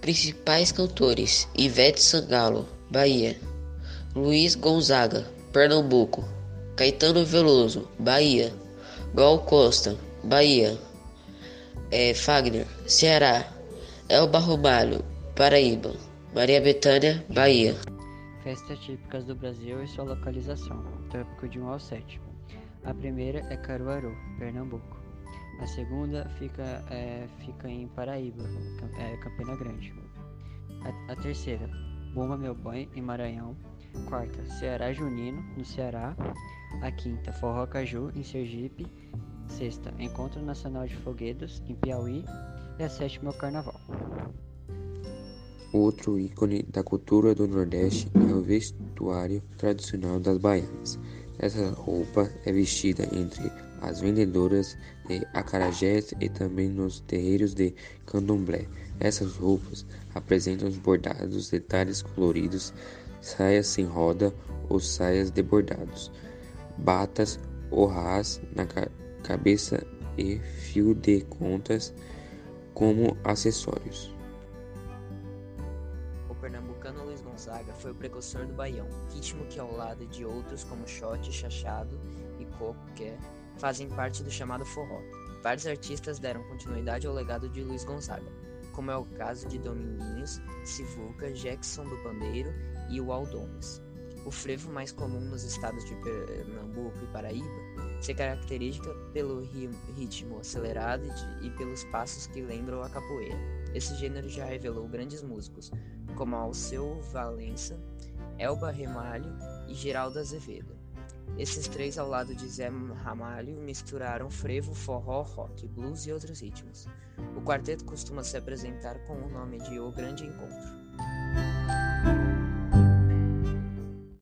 Principais cantores: Ivete Sangalo, Bahia. Luiz Gonzaga, Pernambuco. Caetano Veloso, Bahia. Gal Costa, Bahia. É, Fagner, Ceará. Elba Romalho, Paraíba. Maria Bethânia, Bahia. Festas típicas do Brasil e sua localização, tópico de 1 ao 7. A primeira é Caruaru, Pernambuco. A segunda fica, é, fica em Paraíba, é, Campina Grande. A, a terceira, Bumba Meu Banho, em Maranhão. Quarta, Ceará Junino, no Ceará. A quinta, Forró Caju, em Sergipe. Sexta, Encontro Nacional de Foguedos, em Piauí. E a sétima é o Carnaval. Outro ícone da cultura do Nordeste é o vestuário tradicional das baianas. Essa roupa é vestida entre as vendedoras de acarajés e também nos terreiros de candomblé. Essas roupas apresentam os bordados, detalhes coloridos, saias sem roda ou saias de bordados, batas ou rás na ca cabeça e fio de contas como acessórios. Pernambucano Luiz Gonzaga foi o precursor do baião, ritmo que ao lado de outros como xote, chachado e coqué fazem parte do chamado forró. Vários artistas deram continuidade ao legado de Luiz Gonzaga, como é o caso de Dominguinhos, Sivuca, Jackson do Pandeiro e o Aldones. O frevo mais comum nos estados de Pernambuco e Paraíba se caracteriza pelo ritmo acelerado e pelos passos que lembram a capoeira. Esse gênero já revelou grandes músicos, como Alceu Valença, Elba Remalho e Geraldo Azevedo. Esses três, ao lado de Zé Ramalho, misturaram frevo, forró, rock, blues e outros ritmos. O quarteto costuma se apresentar com o nome de O Grande Encontro.